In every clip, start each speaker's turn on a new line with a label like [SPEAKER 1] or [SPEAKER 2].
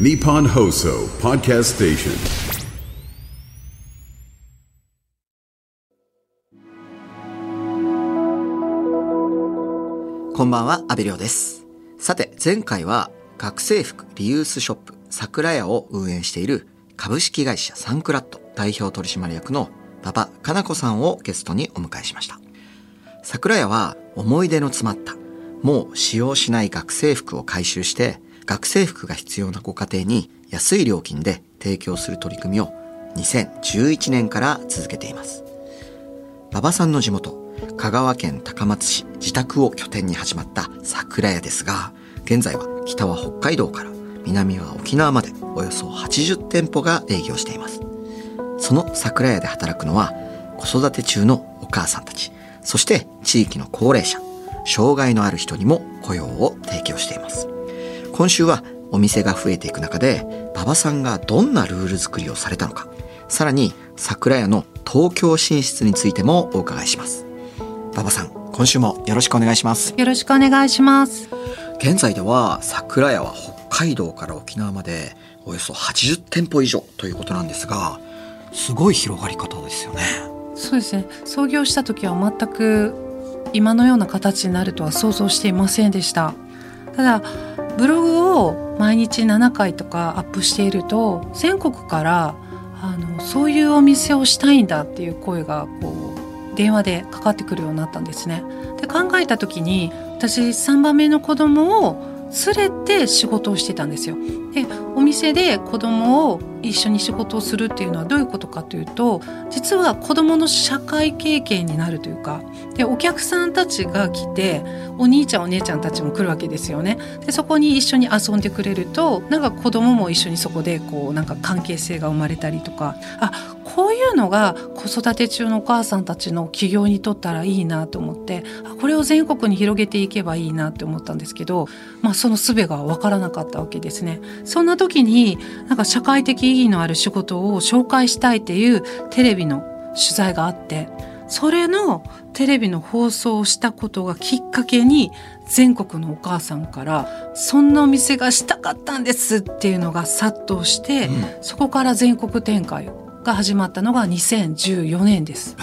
[SPEAKER 1] Nippon Hoso Podcast Station.
[SPEAKER 2] こんばんは、阿部亮です。さて、前回は学生服リユースショップ桜屋を運営している株式会社サンクラット代表取締役の馬場かな子さんをゲストにお迎えしました。桜屋は思い出の詰まった、もう使用しない学生服を回収して、学生服が必要なご家庭に安い料金で提供する取り組みを2011年から続けています。馬場さんの地元、香川県高松市自宅を拠点に始まった桜屋ですが、現在は北は北海道から南は沖縄までおよそ80店舗が営業しています。その桜屋で働くのは子育て中のお母さんたち、そして地域の高齢者、障害のある人にも雇用を提供しています。今週はお店が増えていく中で、馬場さんがどんなルール作りをされたのか、さらに桜屋の東京進出についてもお伺いします。馬場さん、今週もよろしくお願いします。
[SPEAKER 3] よろしくお願いします。
[SPEAKER 2] 現在では桜屋は北海道から沖縄までおよそ80店舗以上ということなんですが、すごい広がり方ですよね。
[SPEAKER 3] そうですね。創業した時は全く今のような形になるとは想像していませんでした。ただブログを毎日7回とかアップしていると全国からあのそういうお店をしたいんだっていう声がこう電話でかかってくるようになったんですね。で考えた時に私3番目の子供を連れて仕事をしてたんですよ。でお店で子供を一緒に仕事をするっていうのはどういうことかというと実は子供の社会経験になるというかでお客さんたちが来てお兄ちゃんお姉ちゃんたちも来るわけですよね。でそこに一緒に遊んでくれるとなんか子供も一緒にそこでこうなんか関係性が生まれたりとかあこういうのが子育て中のお母さんたちの起業にとったらいいなと思ってこれを全国に広げていけばいいなって思ったんですけど、まあ、その術が分からなかったわけですね。そんな時になんか社会的意義のある仕事を紹介したいっていうテレビの取材があってそれのテレビの放送をしたことがきっかけに全国のお母さんからそんなお店がしたかったんですっていうのが殺到して、
[SPEAKER 2] うん
[SPEAKER 3] そこから全国展開が始まったのが2014年です。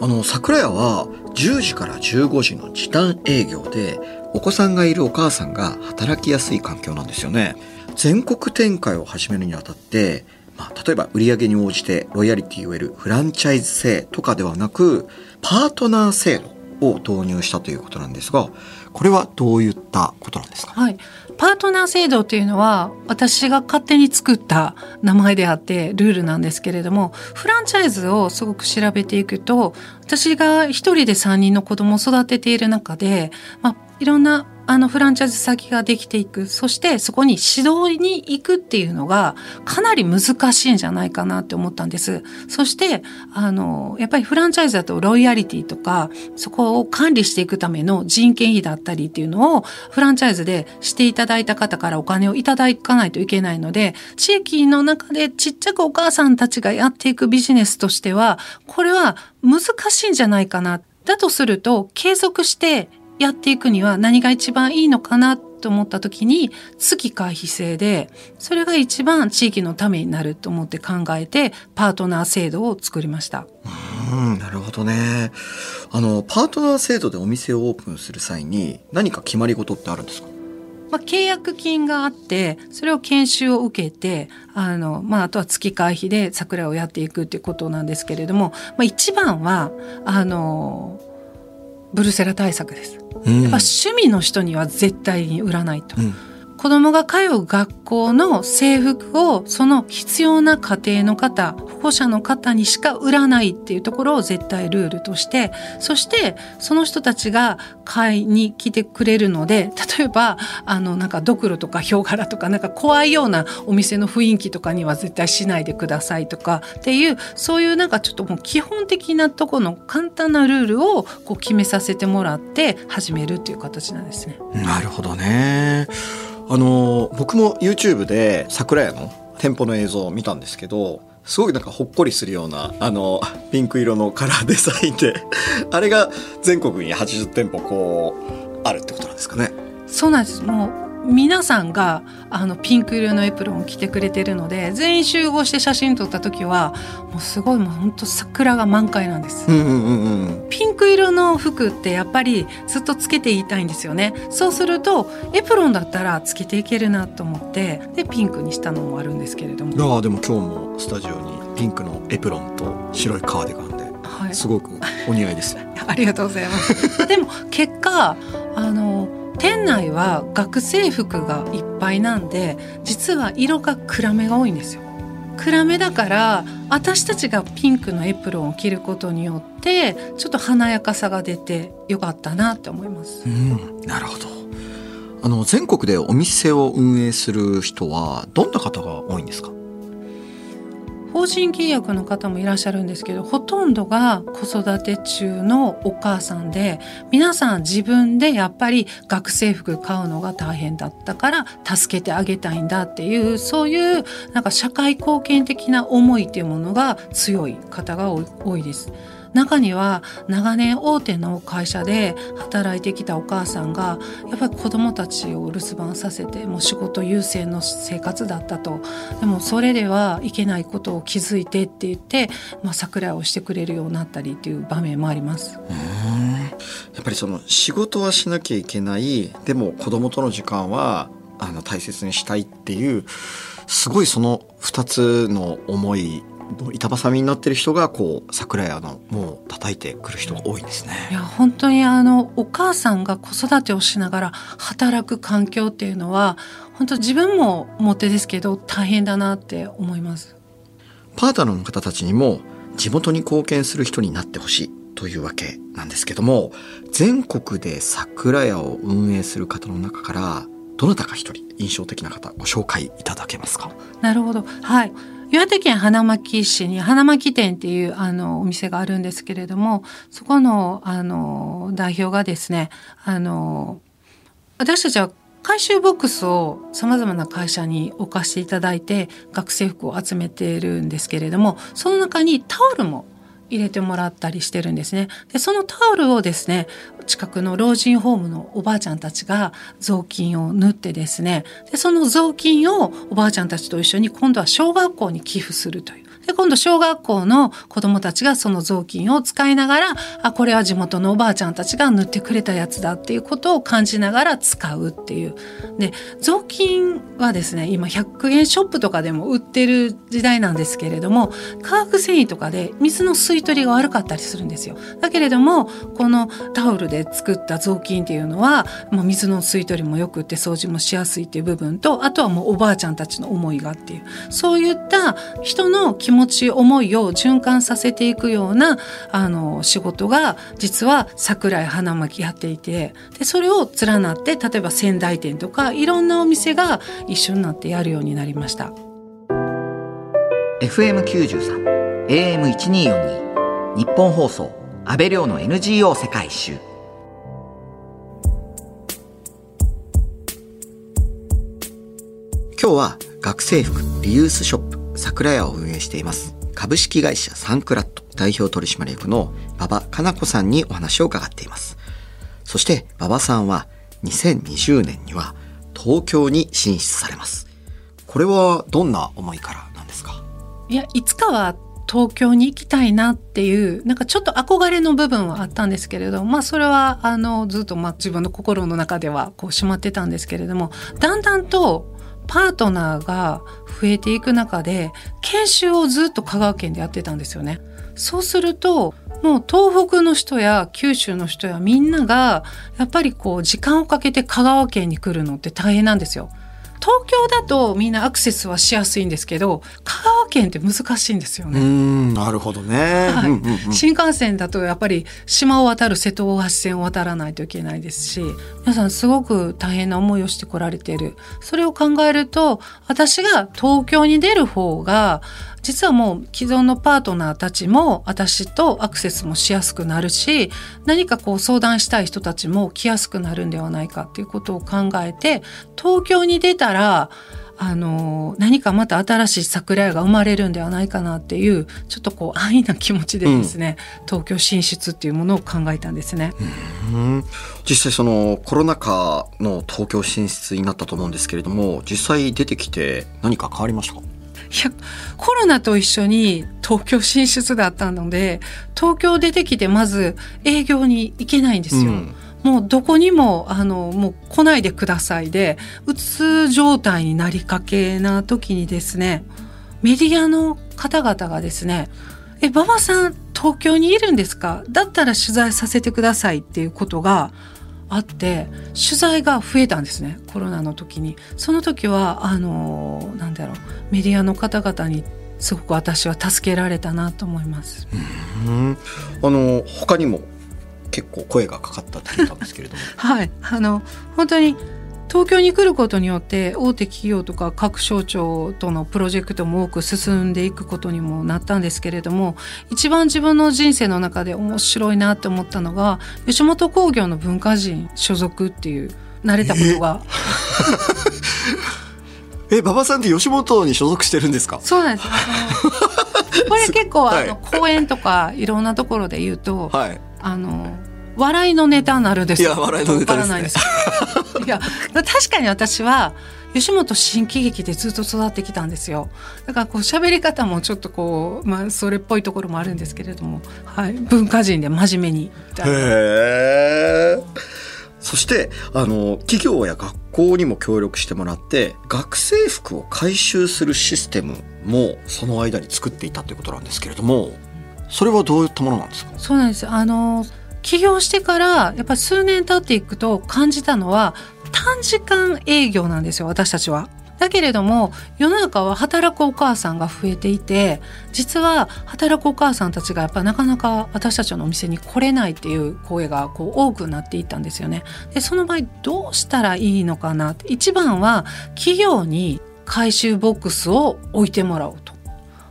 [SPEAKER 2] あの桜屋は10時から15時の時短営業でお子さんがいるお母さんが働きやすい環境なんですよね全国展開を始めるにあたって、まあ、例えば売上に応じてロイヤリティを得るフランチャイズ制とかではなくパートナー制度を導入したということなんですがこれはどういったことなんですか？
[SPEAKER 3] はい。パートナー制度というのは私が勝手に作った名前であってルールなんですけれどもフランチャイズをすごく調べていくと私が一人で3人の子供を育てている中で、まあ、いろんなあのフランチャイズ先ができていく。そしてそこに指導に行くっていうのがかなり難しいんじゃないかなって思ったんです。そしてあのやっぱりフランチャイズだとロイヤリティとかそこを管理していくための人件費だったりっていうのをフランチャイズでしていただいた方からお金をいただかないといけないので地域の中でちっちゃくお母さんたちがやっていくビジネスとしてはこれは難しいんじゃないかな。だとすると継続してやっていくには何が一番いいのかなと思った時に月会費制でそれが一番地域のためになると思って考えてパートナー制度を作りました。
[SPEAKER 2] うん、なるほどね。あの、パートナー制度でお店をオープンする際に何か決まり事ってあるんですか？
[SPEAKER 3] まあ、契約金があってそれを研修を受けてあの、まあ、あとは月会費で桜をやっていくっていうことなんですけれども、まあ、一番はあのブルセラ対策です。
[SPEAKER 2] うん
[SPEAKER 3] やっぱ趣味の人には絶対に売らないと。
[SPEAKER 2] うん
[SPEAKER 3] 子供が通う学校の制服をその必要な家庭の方保護者の方にしか売らないっていうところを絶対ルールとしてそしてその人たちが買いに来てくれるので例えばあのなんかドクロとかヒョウ柄とかなんか怖いようなお店の雰囲気とかには絶対しないでくださいとかっていうそういうなんかちょっともう基本的なとこの簡単なルールをこう決めさせてもらって始めるっていう形なんですね。
[SPEAKER 2] なるほどね。あの、僕も YouTube で桜屋の店舗の映像を見たんですけど、すごいなんかほっこりするような、あの、ピンク色のカラーデザインで、あれが全国に80店舗こう、あるってことなんですかね。
[SPEAKER 3] そうなんです。もう皆さんがあのピンク色のエプロンを着てくれてるので全員集合して写真撮った時はもうすごいもう本当桜が満開なんです、
[SPEAKER 2] うんうんうんうん。
[SPEAKER 3] ピンク色の服ってやっぱりずっとつけていたいんですよね。そうするとエプロンだったらつけていけるなと思ってでピンクにしたのもあるんですけれども。
[SPEAKER 2] いやーでも今日もスタジオにピンクのエプロンと白いカーディガンで
[SPEAKER 3] はい。
[SPEAKER 2] すごくお似合いです。
[SPEAKER 3] ありがとうございます。でも結果あの店内は学生服がいっぱいなんで実は色が暗めが多いんですよ。暗めだから私たちがピンクのエプロンを着ることによってちょっと華やかさが出てよかったなって思います
[SPEAKER 2] う。ん、なるほど。あの全国でお店を運営する人はどんな方が多いんですか？
[SPEAKER 3] 法人契約の方もいらっしゃるんですけどほとんどが子育て中のお母さんで皆さん自分でやっぱり学生服買うのが大変だったから助けてあげたいんだっていうそういうなんか社会貢献的な思いっていうものが強い方が多い多いです。中には長年大手の会社で働いてきたお母さんがやっぱり子供たちを留守番させてもう仕事優先の生活だったと。でもそれではいけないことを気づいてって言って、まあ、桜をしてくれるようになったりっていう場面もあります。
[SPEAKER 2] やっぱりその仕事はしなきゃいけない。でも子供との時間はあの大切にしたいっていうすごいその2つの思い板挟みになってる人がこう桜屋のもう叩いてくる人が多いんです
[SPEAKER 3] い
[SPEAKER 2] ね。
[SPEAKER 3] や本当にあのお母さんが子育てをしながら働く環境っていうのは本当自分ももてですけど大変だなって思います。
[SPEAKER 2] パートナーの方たちにも地元に貢献する人になってほしいというわけなんですけども全国で桜屋を運営する方の中からどなたか一人印象的な方ご紹介いただけますか？
[SPEAKER 3] なるほど。はい。岩手県花巻市に花巻店っていうあのお店があるんですけれども、そこのあの代表がですね、あの私たちは回収ボックスをさまざまな会社に置かせていただいて学生服を集めているんですけれども、その中にタオルも入れてもらったりしてるんですね。で、そのタオルをですね、近くの老人ホームのおばあちゃんたちが雑巾を縫ってですね、で、その雑巾をおばあちゃんたちと一緒に今度は小学校に寄付するという。で、今度小学校の子供たちがその雑巾を使いながら、あ、これは地元のおばあちゃんたちが塗ってくれたやつだっていうことを感じながら使うっていう。で、雑巾はですね、今100円ショップとかでも売ってる時代なんですけれども、化学繊維とかで水の吸い取りが悪かったりするんですよ。だけれども、このタオルで作った雑巾っていうのは、もう水の吸い取りも良くって掃除もしやすいっていう部分と、あとはもうおばあちゃんたちの思いがっていう、そういった人の気持持ち、思いを循環させていくような、あの、仕事が、実は桜井花巻やっていて、で、それを連なって、例えば仙台店とか、いろんなお店が一緒になってやるようになりました。
[SPEAKER 2] FM93 AM1242 日本放送安倍亮の NGO 世界一周今日は学生服リユースショップ桜屋を運営しています。株式会社サンクラット代表取締役の馬場かな子さんにお話を伺っています。そして馬場さんは2020年には東京に進出されます。これはどんな思いからなんですか？
[SPEAKER 3] いや、いつかは東京に行きたいなっていう、なんかちょっと憧れの部分はあったんですけれど、まあそれは、あの、ずっとまあ自分の心の中ではこうしまってたんですけれども、だんだんとパートナーが増えていく中で、研修をずっと香川県でやってたんですよね。そうすると、もう東北の人や九州の人やみんなが、やっぱりこう時間をかけて香川県に来るのって大変なんですよ。東京だとみんなアクセスはしやすいんですけど香川県って難しいんですよね。
[SPEAKER 2] ん、なるほどね。
[SPEAKER 3] はい
[SPEAKER 2] うんうんうん
[SPEAKER 3] 新幹線だとやっぱり島を渡る瀬戸大橋線を渡らないといけないですし皆さんすごく大変な思いをしてこられているそれを考えると私が東京に出る方が実はもう既存のパートナーたちも私とアクセスもしやすくなるし何かこう相談したい人たちも来やすくなるんではないかっていうことを考えて東京に出たらあの何かまた新しい桜屋が生まれるんではないかなっていうちょっとこう安易な気持ちでですね、うん、東京進出っていうものを考えたんですね。
[SPEAKER 2] うん。実際そのコロナ禍の東京進出になったと思うんですけれども実際出てきて何か変わりましたか？
[SPEAKER 3] いやコロナと一緒に東京進出だったので東京出てきてまず営業に行けないんですよ。うんもうどこにもあのもう来ないでくださいでうつ状態になりかけな時にですねメディアの方々がですね「え馬場さん東京にいるんですかだったら取材させてください」っていうことがあって取材が増えたんですねコロナの時に。その時はあのなんだろうメディアの方々にすごく私は助けられたなと思います。
[SPEAKER 2] うん。あの他にも結構声がかかったって聞いたんですけれども。
[SPEAKER 3] はい。あの本当に東京に来ることによって大手企業とか各省庁とのプロジェクトも多く進んでいくことにもなったんですけれども一番自分の人生の中で面白いなって思ったのが吉本興業の文化人所属っていう慣れたことが。
[SPEAKER 2] え 馬場さんって吉本に所属してるんですか？
[SPEAKER 3] そうなんです。これ結構、あの公演とかいろんなところで言うと、はい、あの笑いのネタなるです
[SPEAKER 2] いや笑いのネタです、ね、
[SPEAKER 3] いや確かに私は吉本新喜劇でずっと育ってきたんですよ。だからこう喋り方もちょっとこう、まあ、それっぽいところもあるんですけれども、はい、文化人で真面目に。へ
[SPEAKER 2] え。そしてあの企業や学校にも協力してもらって学生服を回収するシステムもその間に作っていたということなんですけれどもそれはどういったものなんですか？
[SPEAKER 3] そうなんです。あの起業してからやっぱ数年経っていくと感じたのは短時間営業なんですよ私たちは。だけれども世の中は働くお母さんが増えていて実は働くお母さんたちがやっぱなかなか私たちのお店に来れないっていう声がこう多くなっていったんですよね。でその場合どうしたらいいのかな一番は企業に回収ボックスを置いてもらおうと。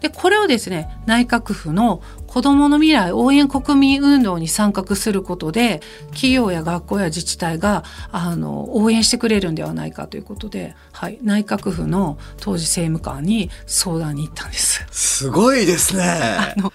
[SPEAKER 3] でこれをですね内閣府の子どもの未来応援国民運動に参画することで企業や学校や自治体があの応援してくれるんではないかということで、はい、内閣府の当時政務官に相談に行ったんです。
[SPEAKER 2] すごいですね。あの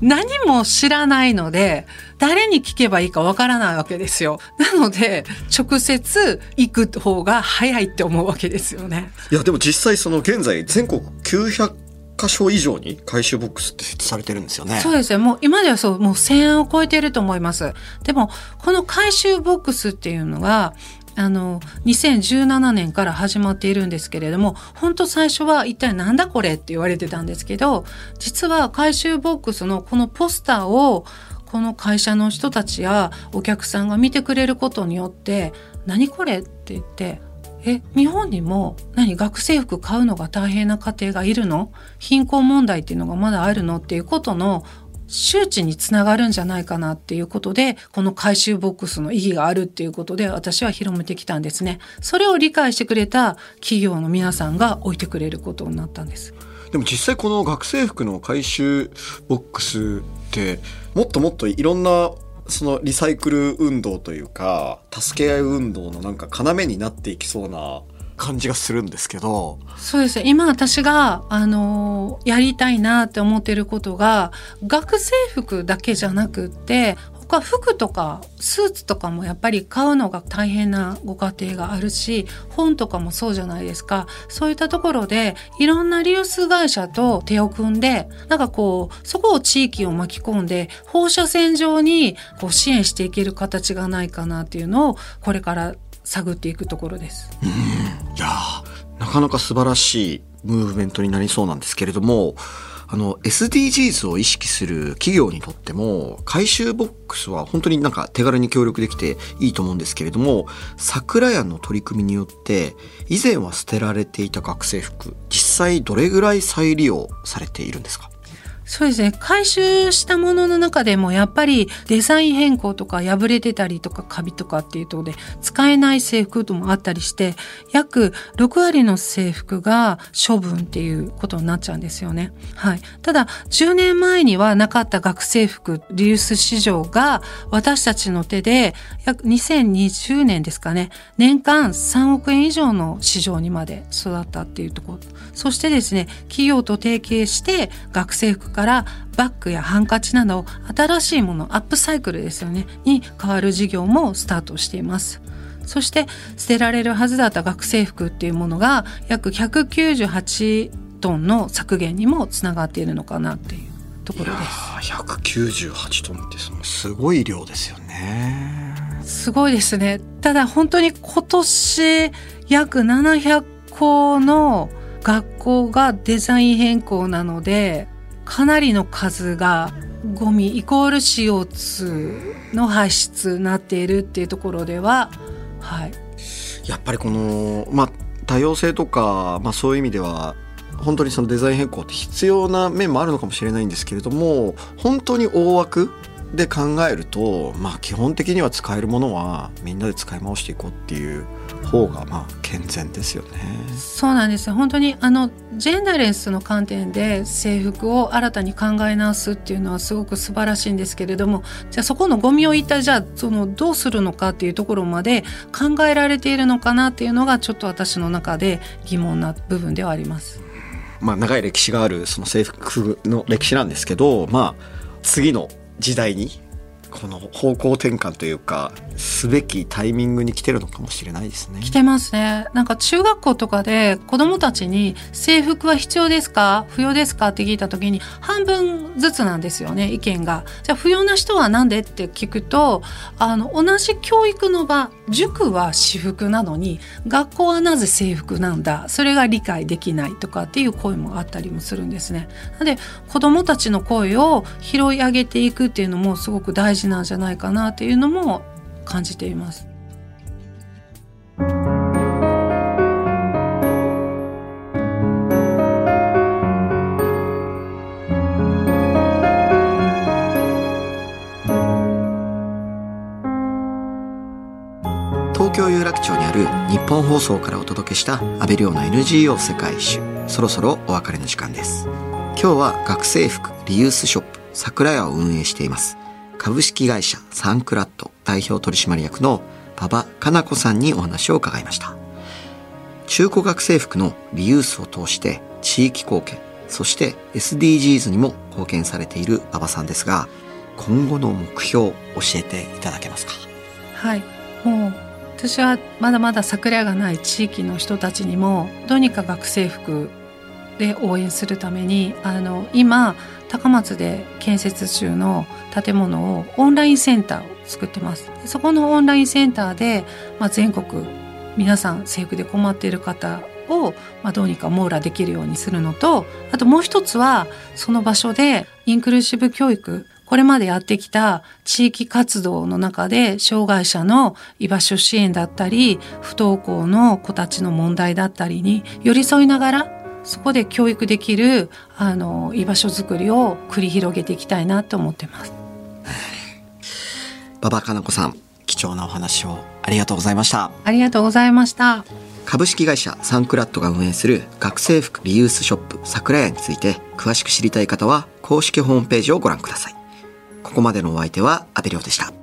[SPEAKER 3] 何も知らないので誰に聞けばいいかわからないわけですよ。なので直接行く方が早いって思うわけですよね。
[SPEAKER 2] いやでも実際その現在全国900箇所以上に回収ボックスって設置されてるんですよね。
[SPEAKER 3] そうですね。もう今ではそう、もう1000円を超えていると思います。でも、この回収ボックスっていうのが、あの、2017年から始まっているんですけれども、本当最初は一体なんだこれって言われてたんですけど、実は回収ボックスのこのポスターを、この会社の人たちやお客さんが見てくれることによって、何これって言って、え日本にも何学生服買うのが大変な家庭がいるの？貧困問題っていうのがまだあるのっていうことの周知につながるんじゃないかなっていうことでこの回収ボックスの意義があるっていうことで私は広めてきたんですね。それを理解してくれた企業の皆さんが置いてくれることになったんです。
[SPEAKER 2] でも実際この学生服の回収ボックスってもっともっといろんなそのリサイクル運動というか助け合い運動のなんか要になっていきそうな感じがするんですけど。
[SPEAKER 3] そうです。ね今私があのやりたいなって思ってることが学生服だけじゃなくって服とかスーツとかもやっぱり買うのが大変なご家庭があるし本とかもそうじゃないですかそういったところでいろんなリユース会社と手を組んでなんかこうそこを地域を巻き込んで放射線上にこう支援していける形がないかなっていうのをこれから探っていくところです。
[SPEAKER 2] うんいやなかなか素晴らしいムーブメントになりそうなんですけれどもあの SDGs を意識する企業にとっても回収ボックスは本当になんか手軽に協力できていいと思うんですけれども桜屋の取り組みによって以前は捨てられていた学生服実際どれぐらい再利用されているんですか？
[SPEAKER 3] そうですね。回収したものの中でもやっぱりデザイン変更とか破れてたりとかカビとかっていうとで使えない制服ともあったりして約6割の制服が処分っていうことになっちゃうんですよね。はい、ただ10年前にはなかった学生服リユース市場が私たちの手で約2020年ですかね。年間3億円以上の市場にまで育ったっていうところ。そしてですね企業と提携して学生服からバッグやハンカチなど新しいものアップサイクルですよね。に変わる事業もスタートしています。そして捨てられるはずだった学生服っていうものが約198トンの削減にもつながっているのかなっていうところです。
[SPEAKER 2] 198トンってそのすごい量ですよね。
[SPEAKER 3] すごいですね。ただ本当に今年約700校の学校がデザイン変更なのでかなりの数がゴミイコール CO2 の排出になっているっていうところでは、はい、
[SPEAKER 2] やっぱりこの、まあ、多様性とか、まあ、そういう意味では本当にそのデザイン変更って必要な面もあるのかもしれないんですけれども本当に大枠で考えると、まあ、基本的には使えるものはみんなで使い回していこうっていう方がまあ健全ですよね。
[SPEAKER 3] そうなんですよ本当にあのジェンダーレスの観点で制服を新たに考え直すっていうのはすごく素晴らしいんですけれどもじゃあそこのゴミを一体じゃあそのどうするのかっていうところまで考えられているのかなっていうのがちょっと私の中で疑問な部分ではあります。
[SPEAKER 2] まあ、長い歴史があるその制服の歴史なんですけど、まあ、次の時代にこの方向転換というかすべきタイミングに来てるのかもしれないですね。
[SPEAKER 3] 来てますね。なんか中学校とかで子供たちに制服は必要ですか？不要ですか？って聞いた時に半分ずつなんですよね意見が。じゃあ不要な人は何で？って聞くとあの同じ教育の場塾は私服なのに学校はなぜ制服なんだそれが理解できないとかっていう声もあったりもするんですね。で子どもたちの声を拾い上げていくっていうのもすごく大事なんじゃないかなっていうのも感じています。
[SPEAKER 2] 京有楽町にある日本放送からお届けした安倍亮の NGO 世界一周。そろそろお別れの時間です。今日は学生服リユースショップ桜屋を運営しています。株式会社サンクラット代表取締役の馬場かな子さんにお話を伺いました。中古学生服のリユースを通して地域貢献そして SDGs にも貢献されている馬場さんですが今後の目標教えていただけますか？
[SPEAKER 3] はい。もう私はまだまだ桜がない地域の人たちにもどうにか学生服で応援するためにあの今高松で建設中の建物をオンラインセンターを作ってます。そこのオンラインセンターで、まあ、全国皆さん制服で困っている方を、まあ、どうにか網羅できるようにするのとあともう一つはその場所でインクルーシブ教育これまでやってきた地域活動の中で障害者の居場所支援だったり不登校の子たちの問題だったりに寄り添いながらそこで教育できるあの居場所づくりを繰り広げていきたいなと思ってます。
[SPEAKER 2] 馬場かな子さん、貴重なお話をありがとうございました。
[SPEAKER 3] ありがとうございました。
[SPEAKER 2] 株式会社サンクラットが運営する学生服リユースショップ桜屋について詳しく知りたい方は公式ホームページをご覧ください。ここまでのお相手は阿部亮でした。